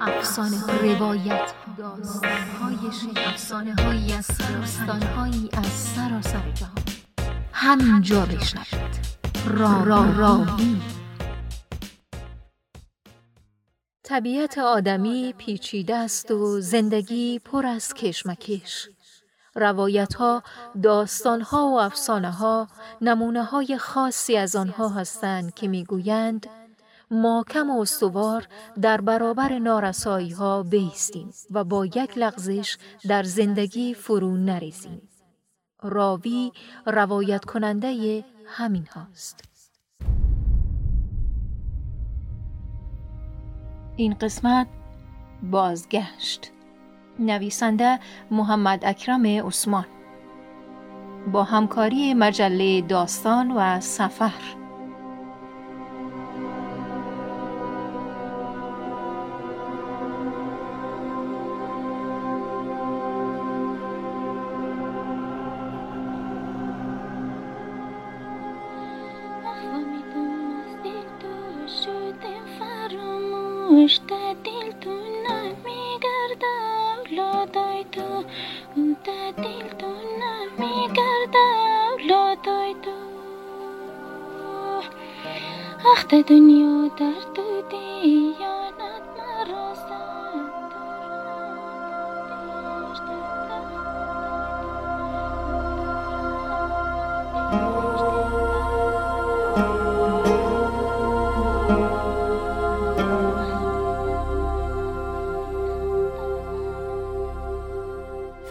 افسانه روایت داستان های افسانه هایی از داستان هایی از سراسر جهان. همینجا بشنوید. را را راوی طبیعت آدمی پیچیده است و زندگی پر از کشمکش. روایت ها، داستان ها و افسانه ها نمونه های خاصی از آنها هستند که می‌گویند کم و استوار در برابر نارسایی ها بیستیم و با یک لغزش در زندگی فرو نریزیم. راوی روایت کننده همین هاست. این قسمت بازگشت نویسنده محمد اکرم عثمان با همکاری مجله داستان و سفر مشتتل تنامي قردا لو تويتو مشتتل تنامي قردا لو تويتو أخت دنيا درتو دي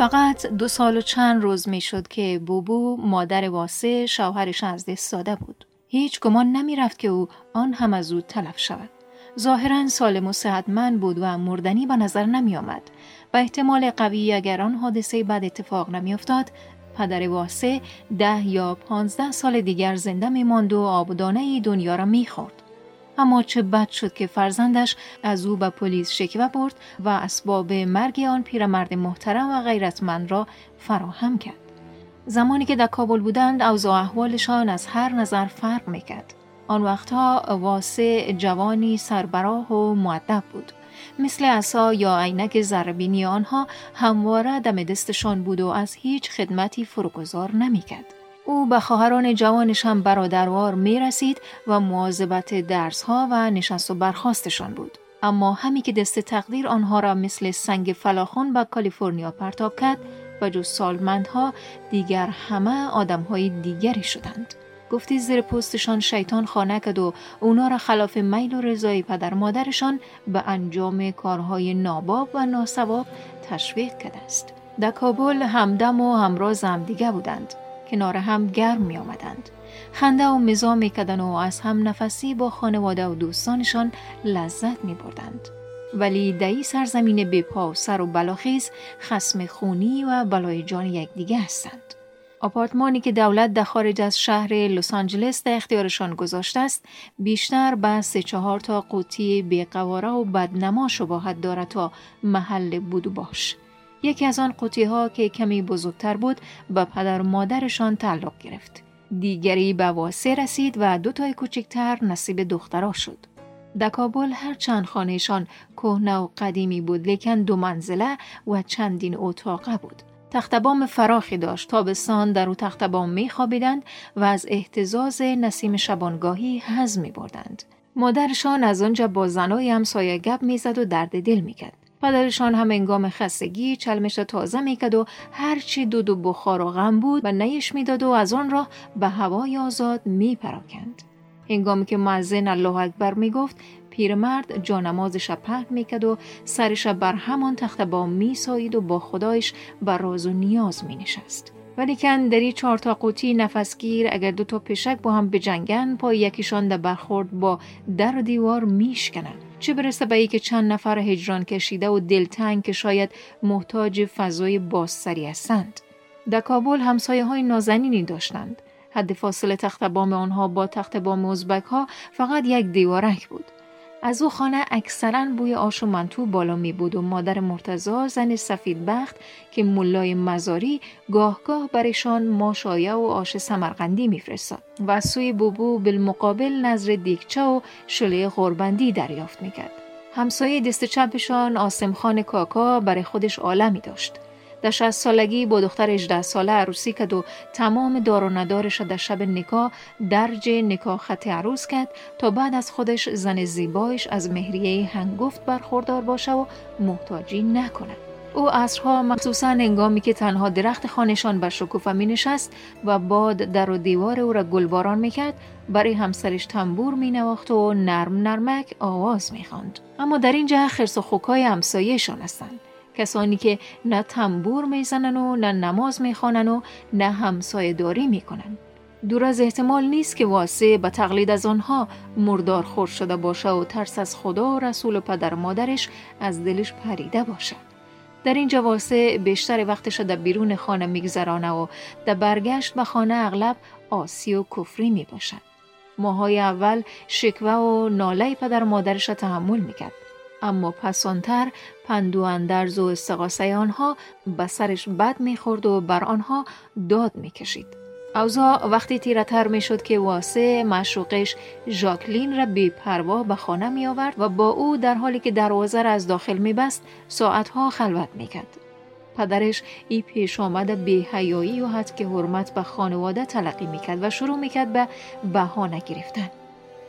فقط دو سال و چند روز می شد که بوبو مادر واسه شوهرش از دست داده بود. هیچ گمان نمی رفت که او آن هم از او تلف شود. ظاهرا سالم و صحتمند بود و مردنی به نظر نمی آمد. به احتمال قوی اگر آن حادثه بد اتفاق نمی افتاد، پدر واسه ده یا پانزده سال دیگر زنده می ماند و آبدانه دنیا را می خورد. اما چه بد شد که فرزندش از او به پلیس شکوه برد و اسباب مرگ آن پیرمرد محترم و غیرتمند را فراهم کرد. زمانی که در کابل بودند اوضاع احوالشان از هر نظر فرق می‌کرد. آن وقتها واسه جوانی سربراه و معدب بود. مثل عصا یا عینک زربینی آنها همواره دم دستشان بود و از هیچ خدمتی فروگذار نمی‌کرد. او به خواهران جوانش هم برادروار می رسید و مواظبت درسها و نشست و برخواستشان بود. اما همی که دست تقدیر آنها را مثل سنگ فلاخون به کالیفرنیا پرتاب کرد و جز سالمندها دیگر همه آدمهای دیگری شدند. گفتی زیر پستشان شیطان خانه کد و اونا را خلاف میل و رضای پدر مادرشان به انجام کارهای ناباب و ناسواب تشویق کرده است. در کابل همدم و همراز هم دیگه بودند. کنار هم گرم می آمدند. خنده و مزا می کدن و از هم نفسی با خانواده و دوستانشان لذت می بردند. ولی دهی سرزمین بپا و سر و بلاخیز خسم خونی و بلای جان یکدیگه هستند. آپارتمانی که دولت در خارج از شهر لس آنجلس در اختیارشان گذاشته است بیشتر به سه چهار تا قوطی بیقواره و بدنما شباهت دارد تا محل بود باش یکی از آن قوطی ها که کمی بزرگتر بود به پدر و مادرشان تعلق گرفت دیگری به واسه رسید و دو تای کوچکتر نصیب دخترها شد در هر چند خانهشان کهنه و قدیمی بود لیکن دو منزله و چندین اتاقه بود. تختبام فراخی داشت تابستان در او تختبام می خوابیدند و از احتزاز نسیم شبانگاهی هز می بردند. مادرشان از آنجا با زنای هم سایه گپ می‌زد و درد دل می‌کرد. پدرشان هم انگام خستگی چلمش تازه می‌کرد و هرچی دود و بخار و غم بود و نیش می‌داد و از آن راه به هوای آزاد میپراکند. هنگامی که معزن الله اکبر می گفت پیرمرد جانماز شب پهن می‌کرد و سرش بر همان تخت با می سایید و با خدایش بر راز و نیاز می نشست. ولیکن دری چهار تا قوطی نفسگیر اگر دو تا پشک با هم بجنگن پای یکیشان در برخورد با در و دیوار میشکنن چه برسه به که چند نفر هجران کشیده و دلتنگ که شاید محتاج فضای بازسری هستند در کابل همسایه های نازنینی داشتند حد فاصله تخت بام آنها با تخت بام ازبک ها فقط یک دیوارک بود. از او خانه اکثرا بوی آش و منتو بالا می بود و مادر مرتزا زن سفید بخت که ملای مزاری گاه گاه برشان ماشایه و آش سمرقندی میفرستاد و سوی بوبو بالمقابل نظر دیکچه و شله غربندی دریافت می‌کرد. همسایه دست چپشان آسم خان کاکا برای خودش عالمی داشت. در 60 سالگی با دختر 18 ساله عروسی کرد و تمام دار و ندارش در شب نکاح درج نکاح خط عروس کرد تا بعد از خودش زن زیبایش از مهریه هنگفت برخوردار باشه و محتاجی نکنه. او عصرها مخصوصا انگامی که تنها درخت خانشان بر شکوفه می نشست و باد در و دیوار او را گلباران می کرد برای همسرش تنبور می نواخت و نرم نرمک آواز می خاند. اما در اینجا خرس و خوکای همسایهشان هستند. کسانی که نه تنبور می‌زنن و نه نماز می‌خوانن و نه همسایه داری می‌کنن. دور از احتمال نیست که واسه به تقلید از آنها مردار خور شده باشه و ترس از خدا و رسول و پدر مادرش از دلش پریده باشه. در این واسه بیشتر وقتش در بیرون خانه میگذرانه و در برگشت به خانه اغلب آسی و کفری می باشد. ماهای اول شکوه و ناله پدر مادرش را تحمل می‌کرد. اما پسانتر پندو اندرز و استقاسه آنها به سرش بد می‌خورد و بر آنها داد می‌کشید. اوزا وقتی تیرتر می شد که واسه مشوقش ژاکلین را بی پروا به خانه می آورد و با او در حالی که دروازه را از داخل می بست ساعتها خلوت می کرد. پدرش ای پیش آمده بی حیایی و حد که حرمت به خانواده تلقی می کرد و شروع می کرد به بهانه گرفتن.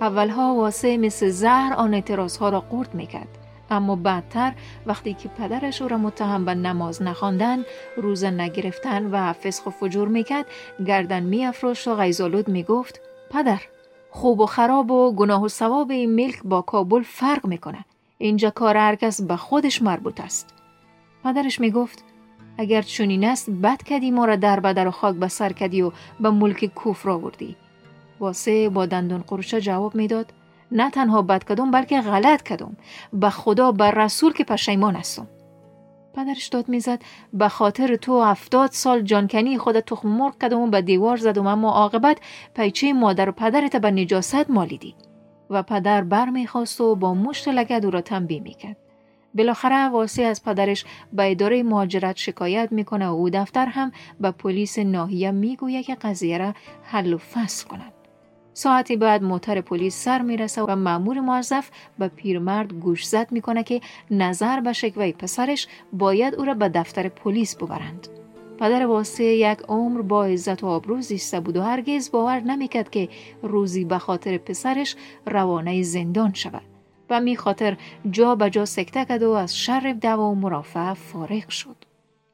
اولها واسه مثل زهر آن اعتراض ها را قورت می کرد. اما بعدتر وقتی که پدرش او را متهم به نماز نخواندن روزه نگرفتن و فسخ و فجور می‌کرد گردن میافراشت و غیزالود می‌گفت پدر خوب و خراب و گناه و ثواب این ملک با کابل فرق می‌کنه. اینجا کار هرکس به خودش مربوط است. پدرش می‌گفت اگر چنین است بد کدی ما را در بدر و خاک به سر کدی و به ملک کوفر آوردی. واسه با دندون قرشه جواب می‌داد نه تنها بد کدوم بلکه غلط کدوم به خدا بر رسول که پشیمان هستم. پدرش داد می‌زد به خاطر تو افتاد سال جانکنی خود تخم مرغ کدم و به دیوار زدم اما عاقبت پیچه مادر و پدرت به نجاست مالیدی. و پدر بر می‌خواست و با مشت لگد او را تنبیه می‌کرد. بالاخره واسی از پدرش به اداره مهاجرت شکایت می‌کنه و او دفتر هم به پلیس ناحیه می‌گوید که قضیه را حل و فصل کنند ساعتی بعد موتر پلیس سر می‌رسه و مأمور موظف به پیرمرد گوش زد می‌کنه که نظر به شکوه پسرش باید او را به دفتر پلیس ببرند. پدر واسه یک عمر با عزت و آبرو زیسته بود و هرگز باور نمی‌کرد که روزی به خاطر پسرش روانه زندان شود و می خاطر جا به جا سکته کرد و از شر دوا و مرافع فارغ شد.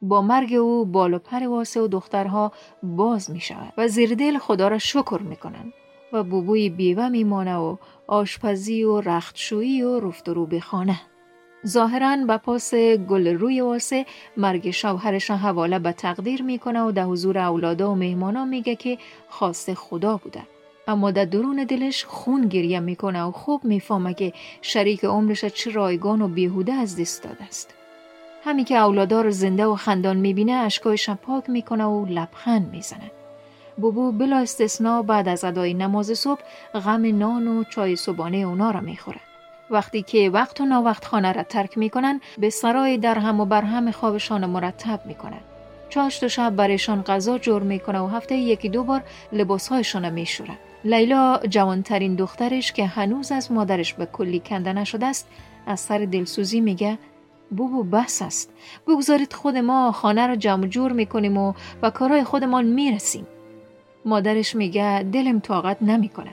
با مرگ او بال و پر واسه و دخترها باز می شود و زیر دل خدا را شکر می کنند. و بوبوی بیوه میمانه و آشپزی و رختشویی و رفت رو به خانه. ظاهرا به پاس گل روی واسه مرگ شوهرش حواله به تقدیر می‌کنه و در حضور اولادا و مهمانا میگه که خواست خدا بوده. اما در درون دلش خون گریه می‌کنه و خوب می‌فهمه که شریک عمرش چه رایگان و بیهوده از دست داده است. همین که اولادا زنده و خندان می‌بینه اشکایش پاک می‌کنه و لبخند می‌زنه. بوبو بلا استثنا بعد از ادای نماز صبح غم نان و چای صبحانه اونا را می‌خوره. وقتی که وقت و ناوقت خانه را ترک می‌کنن به سرای در هم و بر هم خوابشان مرتب می‌کنن. چاشت و شب برایشان غذا جور می‌کنه و هفته یکی دو بار لباسهایشان را میشوره. لیلا جوانترین دخترش که هنوز از مادرش به کلی کنده نشده است از سر دلسوزی میگه بوبو بس است بگذارید خود ما خانه را جمع جور می‌کنیم و به کارهای خودمان می‌رسیم مادرش میگه دلم طاقت نمی‌کنه.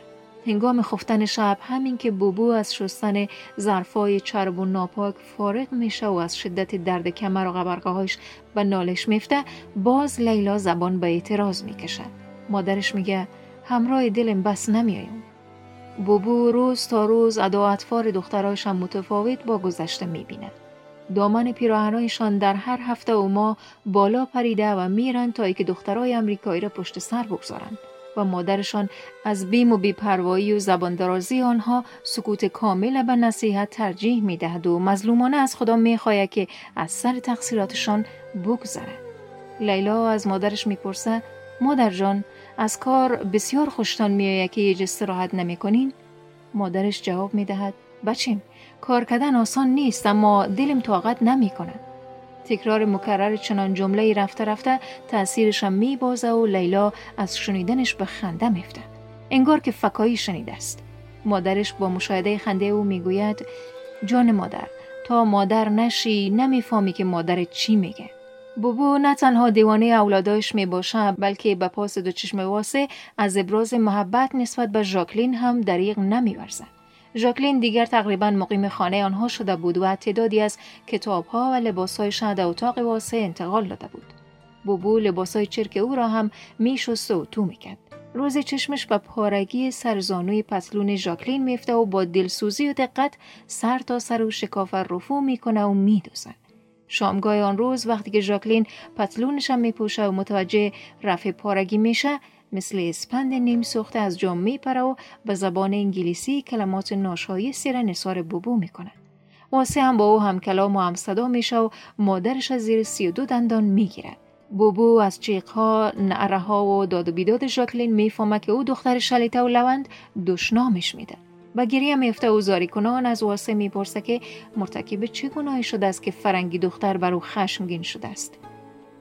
هنگام خفتن شب همین که بوبو از شستن ظرفای چرب و ناپاک فارغ میشه و از شدت درد کمر و قبرگاهاش به نالش میفته باز لیلا زبان به اعتراض می‌کشه. مادرش میگه همراه دلم بس نمیایم بوبو روز تا روز ادا دخترایش هم متفاوت با گذشته می‌بینه. دامن پیراهنهایشان در هر هفته و ماه بالا پریده و میرن تا که دخترای امریکایی را پشت سر بگذارند و مادرشان از بیم و بیپروایی و زبان درازی آنها سکوت کامل به نصیحت ترجیح می‌دهد و مظلومانه از خدا می‌خواهد که از سر تقصیراتشان بگذره لیلا از مادرش می‌پرسه مادر جان از کار بسیار خوشتان میآید که یه استراحت نمی‌کنین؟ مادرش جواب می‌دهد بچیم کار کردن آسان نیست اما دلم طاقت نمی کند. تکرار مکرر چنان جمله رفته رفته تأثیرش می بازه و لیلا از شنیدنش به خنده میفته. انگار که فکایی شنیده است. مادرش با مشاهده خنده او می‌گوید جان مادر تا مادر نشی نمی‌فهمی که مادر چی میگه بوبو نه تنها دیوانه اولادایش می باشه بلکه به پاس دو چشم واسه از ابراز محبت نسبت به ژاکلین هم دریغ نمیورزد. ژاکلین دیگر تقریبا مقیم خانه آنها شده بود و تعدادی از کتابها و لباسهایش در اتاق واسه انتقال داده بود. بوبو لباسهای چرک او را هم میشست و تو می‌کرد. روز چشمش به پارگی سرزانوی پتلون ژاکلین میفته و با دلسوزی و دقت سر تا سر و شکاف رفو می‌کنه و میدوزد. شامگاه آن روز وقتی که ژاکلین پتلونش هم میپوشه و متوجه رفع پارگی میشه مثل اسپند نیم سوخته از جام میپره و به زبان انگلیسی کلمات ناشایستی را نصار بوبو می‌کنه. واسه هم با او هم کلام و هم صدا میشه و مادرش از زیر سی و دو دندان می‌گیرد. بوبو از چیقها، نعره ها و داد و بیداد ژاکلین می‌فهمه که او دختر شلیته و لوند دشنامش میده. و گریه میفته و زاری کنان از واسه می‌پرسه که مرتکب چه گناهی شده است که فرنگی دختر بر او خشمگین شده است.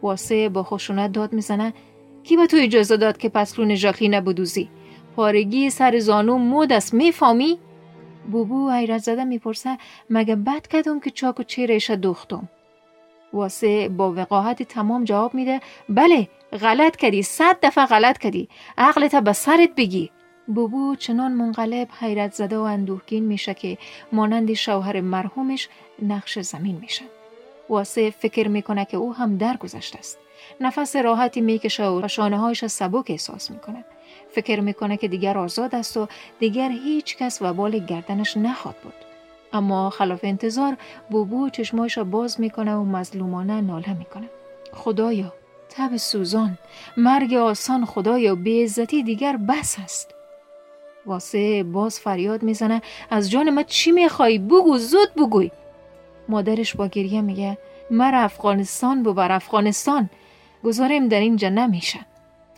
واسه با خشونت داد می‌زنه کی به تو اجازه داد که پسلون ژاکلین بدوزی؟ پارگی سر زانو مود است می‌فهمی؟ بوبو حیرت زده می‌پرسه مگه بد کدوم که چاک و چیرش دوختم واسه با وقاحت تمام جواب میده بله غلط کردی صد دفعه غلط کردی عقلت به سرت بگی بوبو چنان منقلب حیرت زده و اندوهگین میشه که مانند شوهر مرحومش نقش زمین میشه واسه فکر می‌کنه که او هم درگذشته است نفس راحتی می‌کشه و شانه هایش سبک احساس می‌کنه. فکر می‌کنه که دیگر آزاد است و دیگر هیچ کس و بال گردنش نخواد بود. اما خلاف انتظار بوبو چشمایش باز می‌کنه و مظلومانه ناله می‌کنه. خدایا تب سوزان مرگ آسان خدایا عزتی دیگر بس است. واسه باز فریاد می‌زنه از جان ما چی می‌خوای؟ بگو زود بگوی. مادرش با گریه میگه مر افغانستان ببر افغانستان. گذاریم در اینجا نمیشه.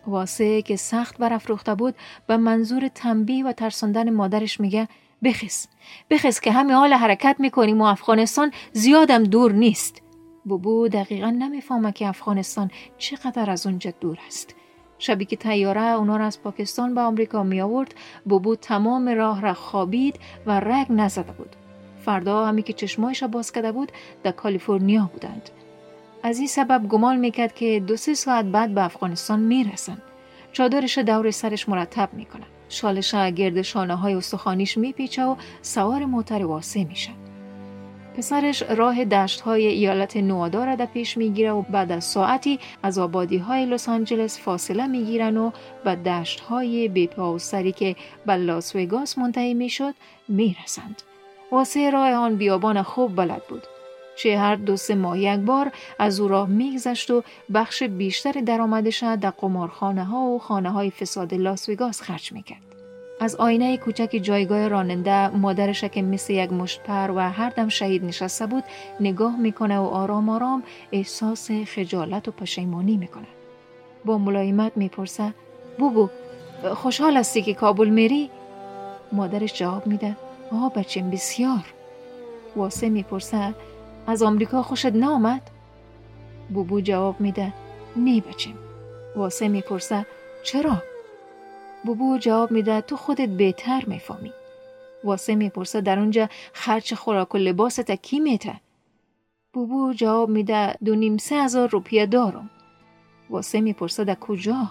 واسه که سخت برافروخته بود به منظور تنبیه و ترساندن مادرش میگه بخیز. بخیز که همه حال حرکت می‌کنیم و افغانستان زیادم دور نیست. بوبو دقیقا نمی‌فهمه که افغانستان چقدر از اونجا دور است. شبی که تیاره اونا را از پاکستان به آمریکا می آورد بوبو تمام راه را خوابید و رگ نزده بود. فردا همی که چشمایش باز کرده بود در کالیفرنیا بودند. از این سبب گمان می‌کرد که دو سه ساعت بعد به افغانستان می‌رسند چادرش دور سرش مرتب می‌کنه شالش گرد شانه های استخوانیش میپیچه و سوار موتر واسه میشه پسرش راه دشت های ایالت نوادا را در پیش می‌گیره و بعد از ساعتی از آبادی های لس آنجلس فاصله می‌گیرن و به دشت های بیپا و سری که به لاس وگاس منتهی می‌شد می‌رسند. واسه راه آن بیابان خوب بلد بود. چه هر دو سه ماه یک بار از او راه میگذشت و بخش بیشتر درآمدش در قمارخانه ها و خانه های فساد لاس وگاس خرج می‌کرد. از آینه کوچک جایگاه راننده مادرش که مثل یک مشتپر و هر دم شهید نشسته بود نگاه می‌کنه و آرام آرام احساس خجالت و پشیمانی می‌کنه. با ملایمت می‌پرسه بوبو خوشحال هستی که کابل میری؟ مادرش جواب میده آه بچم بسیار. واسه می‌پرسه از آمریکا خوشت نامد؟ بوبو جواب میده نه بچم. واسه می‌پرسه چرا؟ بوبو جواب میده تو خودت بهتر می‌فهمی واسه می‌پرسه در اونجا خرچ خوراک و لباست کی میته بوبو جواب میده دو نیم سه هزار روپیه دارم واسه می‌پرسه در کجا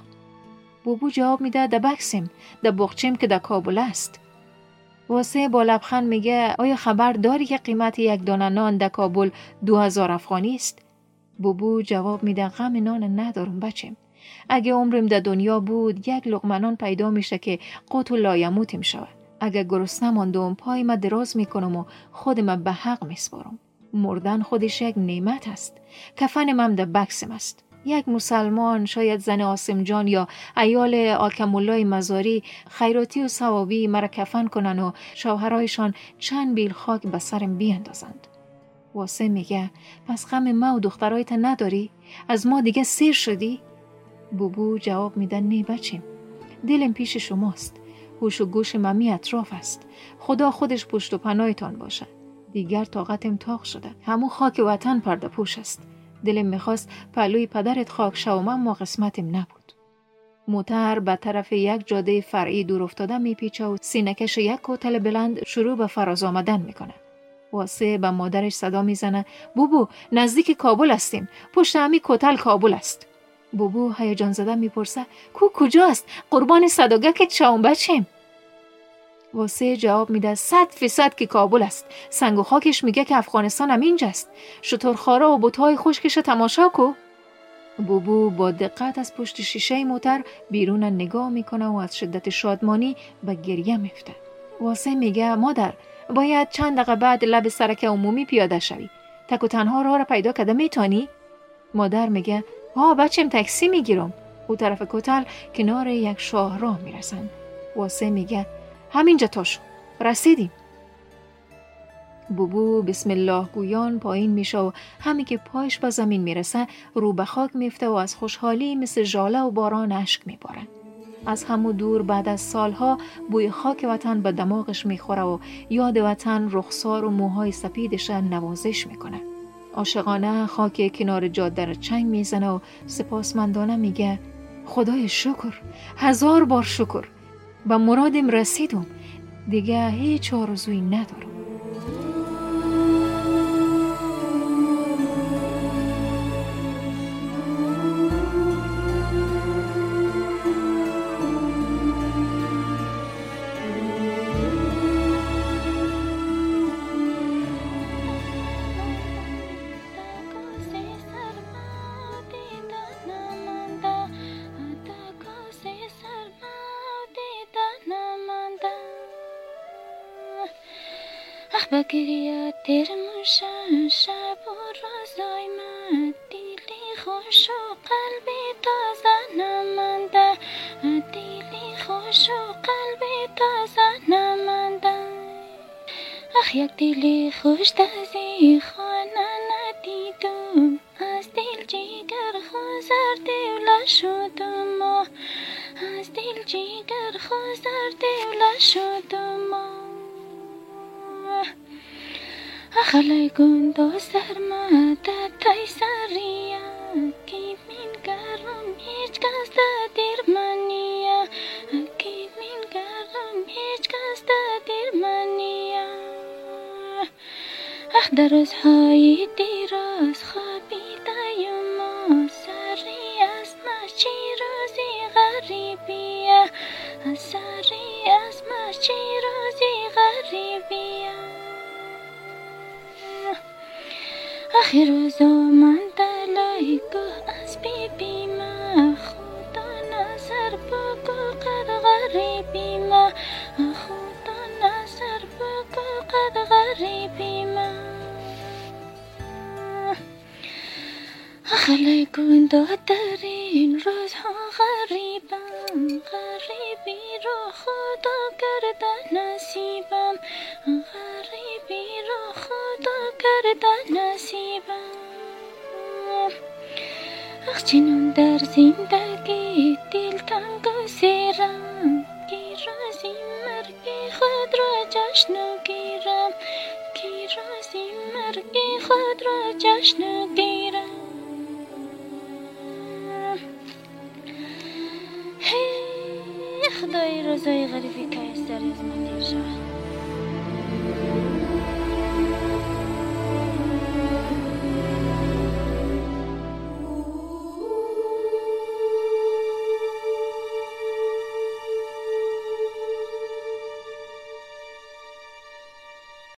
بوبو جواب میده در بکسیم در بخچیم که در کابل است واسه با لبخند میگه آیا خبر داری که قیمت یک دانه نان در کابل دو هزار افغانی است؟ بوبو جواب میده غم نان ندارم بچم اگه عمرم در دنیا بود یک لغمنان پیدا میشه که قوت و لایموتیم شود اگه گرسنه ماندم پای ما دراز می‌کنم و خودم به حق میسپارم. مردن خودش یک نعمت است. کفن مم در بکسم است. یک مسلمان شاید زن آسم جان یا ایال آکمولای مزاری خیراتی و ثوابی مرا کفن کنن و شوهرایشان چند بیل خاک به سرم بیاندازند واسه میگه پس غم ما و دخترایت نداری؟ از ما دیگه سیر شدی؟ بوبو جواب میدن نه بچیم. دلم پیش شماست. هوش و گوش ممی اطراف است. خدا خودش پشت و پناهتان باشد دیگر طاقتم تاق شده. همو خاک وطن پرده پوش است. دلم می‌خواست پلوی پدرت خاک شوم اما قسمتم نبود. موتر به طرف یک جاده فرعی دور افتاده میپیچه و سینکش یک کوتل بلند شروع به فراز آمدن می‌کنه. واسه به مادرش صدا می‌زنه بوبو نزدیک کابل هستیم. پشت همی کتل کابل است. بوبو هیجان زده می‌پرسه کو کجاست قربان صداگک شاون بچیم واسه جواب میده صد فیصد که کابل است. سنگ و خاکش میگه که افغانستان هم اینجاست. خارا و بوتهای خشکش تماشا کو. بوبو با دقت از پشت شیشه موتر بیرون نگاه می‌کنه و از شدت شادمانی به گریه میفته واسه میگه مادر باید چند دقیقه بعد لب سرک عمومی پیاده شوی. تک و تنها راه را پیدا کرده میتانی مادر میگه ها بچم تاکسی می‌گیرم. او طرف کتل کنار یک شاهراه می‌رسن واسه میگه همینجا تاشو رسیدیم. بوبو بسم الله گویان پایین میشه و همی که پایش به زمین می‌رسه رو به خاک میفته و از خوشحالی مثل جاله و باران اشک میباره. از همو دور بعد از سالها بوی خاک وطن به دماغش می‌خوره و یاد وطن رخسار و موهای سپیدش نوازش می‌کنه. عاشقانه خاک کنار جاده را چنگ می‌زنه و سپاسمندانه میگه خدای شکر هزار بار شکر. به مرادم رسیدم دیگه هیچ آرزویی ندارم. بگریا ترمشن شب و روزای من دیلی خوش و قلبی تازه نمانده دیلی خوش و قلبی تازه نمانده اخ یک دیلی خوش تازی خانه ندیدم. از دل جیگر خوزر دیولا شدم از دل جیگر خوزر دیولا شدم خلای گندو سرماده تای سریا کی من گرم هیچ کس دیر منیا. کی من گرم هیچ کس دیر منیا. اخ در روزهای دیروز خوابیده ما سری از ما آخر زمان تلاقيكو أسبيبي ما أخوتنا سربكو قد غريبي ما. أخوتنا سربكو قد غريبي ما. أخليكو انتو الدارين روحو غريبا غريبي روحو تكرد نصيبا غريبا کرده نصیبم. اخ چنون در زندگی دل تنگ سیرم کی رازی مرگ خود را جشن گیرم. کی رازی مرگ خود را جشن گیرم. خدای روزای غریبی که از در از من